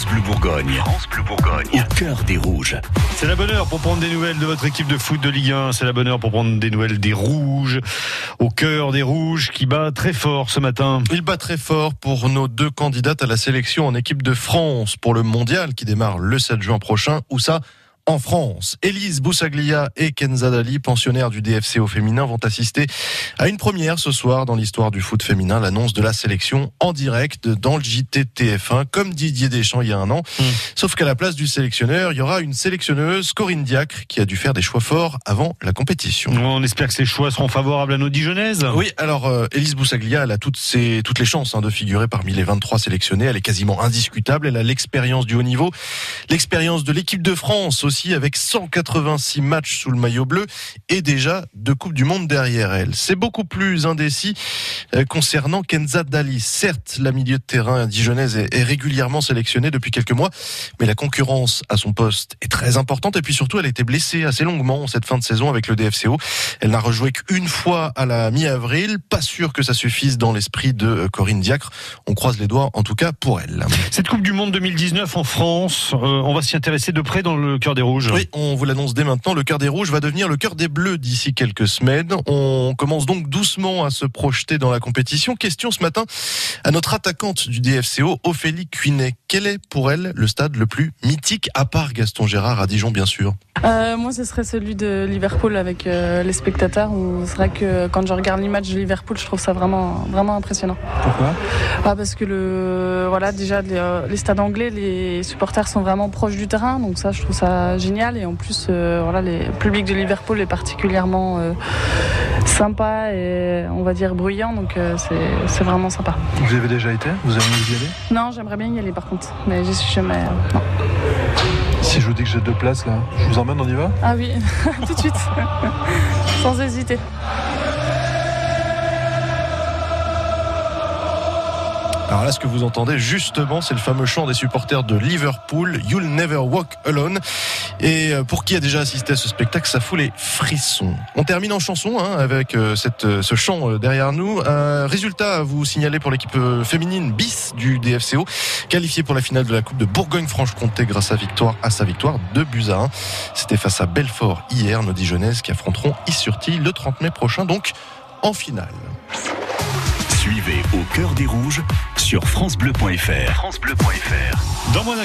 France Bleu Bourgogne. France Bleu Bourgogne. Au cœur des Rouges. C'est la bonne heure pour prendre des nouvelles de votre équipe de foot de Ligue 1. C'est la bonne heure pour prendre des nouvelles des Rouges. Au cœur des Rouges qui bat très fort ce matin. Il bat très fort pour nos deux candidates à la sélection en équipe de France pour le mondial qui démarre le 7 juin prochain. Où ça? En France. Élise Boussaglia et Kenza Dali, pensionnaires du DFC au féminin, vont assister à une première ce soir dans l'histoire du foot féminin, l'annonce de la sélection en direct dans le JT TF1, comme Didier Deschamps il y a un an. Mmh. Sauf qu'à la place du sélectionneur, il y aura une sélectionneuse, Corinne Diacre, qui a dû faire des choix forts avant la compétition. On espère que ces choix seront favorables à nos Dijonnaises. Oui, alors euh, Élise Boussaglia, elle a toutes, ses, toutes les chances hein, de figurer parmi les 23 sélectionnés. Elle est quasiment indiscutable. Elle a l'expérience du haut niveau, l'expérience de l'équipe de France aussi avec 186 matchs sous le maillot bleu et déjà deux Coupes du Monde derrière elle. C'est beaucoup plus indécis euh, concernant Kenza Dali. Certes, la milieu de terrain dijonnaise est régulièrement sélectionnée depuis quelques mois, mais la concurrence à son poste est très importante et puis surtout elle a été blessée assez longuement cette fin de saison avec le DFCO. Elle n'a rejoué qu'une fois à la mi-avril. Pas sûr que ça suffise dans l'esprit de euh, Corinne Diacre. On croise les doigts en tout cas pour elle. Cette Coupe du Monde 2019 en France, euh, on va s'y intéresser de près dans le cœur des Rouges. Oui, on vous l'annonce dès maintenant, le cœur des rouges va devenir le cœur des bleus d'ici quelques semaines. On commence donc doucement à se projeter dans la compétition. Question ce matin à notre attaquante du DFCO, Ophélie Cuinet. Quel est pour elle le stade le plus mythique, à part Gaston Gérard à Dijon bien sûr? Euh, Moi ce serait celui de Liverpool avec euh, les spectateurs. C'est vrai que quand je regarde l'image de Liverpool, je trouve ça vraiment, vraiment impressionnant. Pourquoi? Ah, Parce que le, voilà, déjà les, euh, les stades anglais, les supporters sont vraiment proches du terrain, donc ça je trouve ça génial. Et en plus, euh, voilà, le public de Liverpool est particulièrement euh, sympa et on va dire bruyant, donc euh, c'est vraiment sympa. Vous avez déjà été? Vous avez envie d'y aller? Non, j'aimerais bien y aller par contre, mais je suis jamais. non. Si je vous dis que j'ai deux places là, je vous emmène, on y va? Ah oui, tout de suite, sans hésiter. Alors là, ce que vous entendez justement, c'est le fameux chant des supporters de Liverpool, You'll Never Walk Alone. Et euh, pour qui a déjà assisté à ce spectacle, ça fout les frissons. On termine en chanson hein, avec euh, euh, ce chant derrière nous. Un résultat à vous signaler pour l'équipe féminine bis du DFCO, qualifiée pour la finale de la Coupe de Bourgogne-Franche-Comté grâce à, victoire, à sa victoire de buts à 1. C'était face à Belfort hier, nos Dijonnaises qui affronteront Is-sur-Tille le 30 mai prochain, donc en finale. Au cœur des rouges sur francebleu.fr. francebleu.fr. Dans mon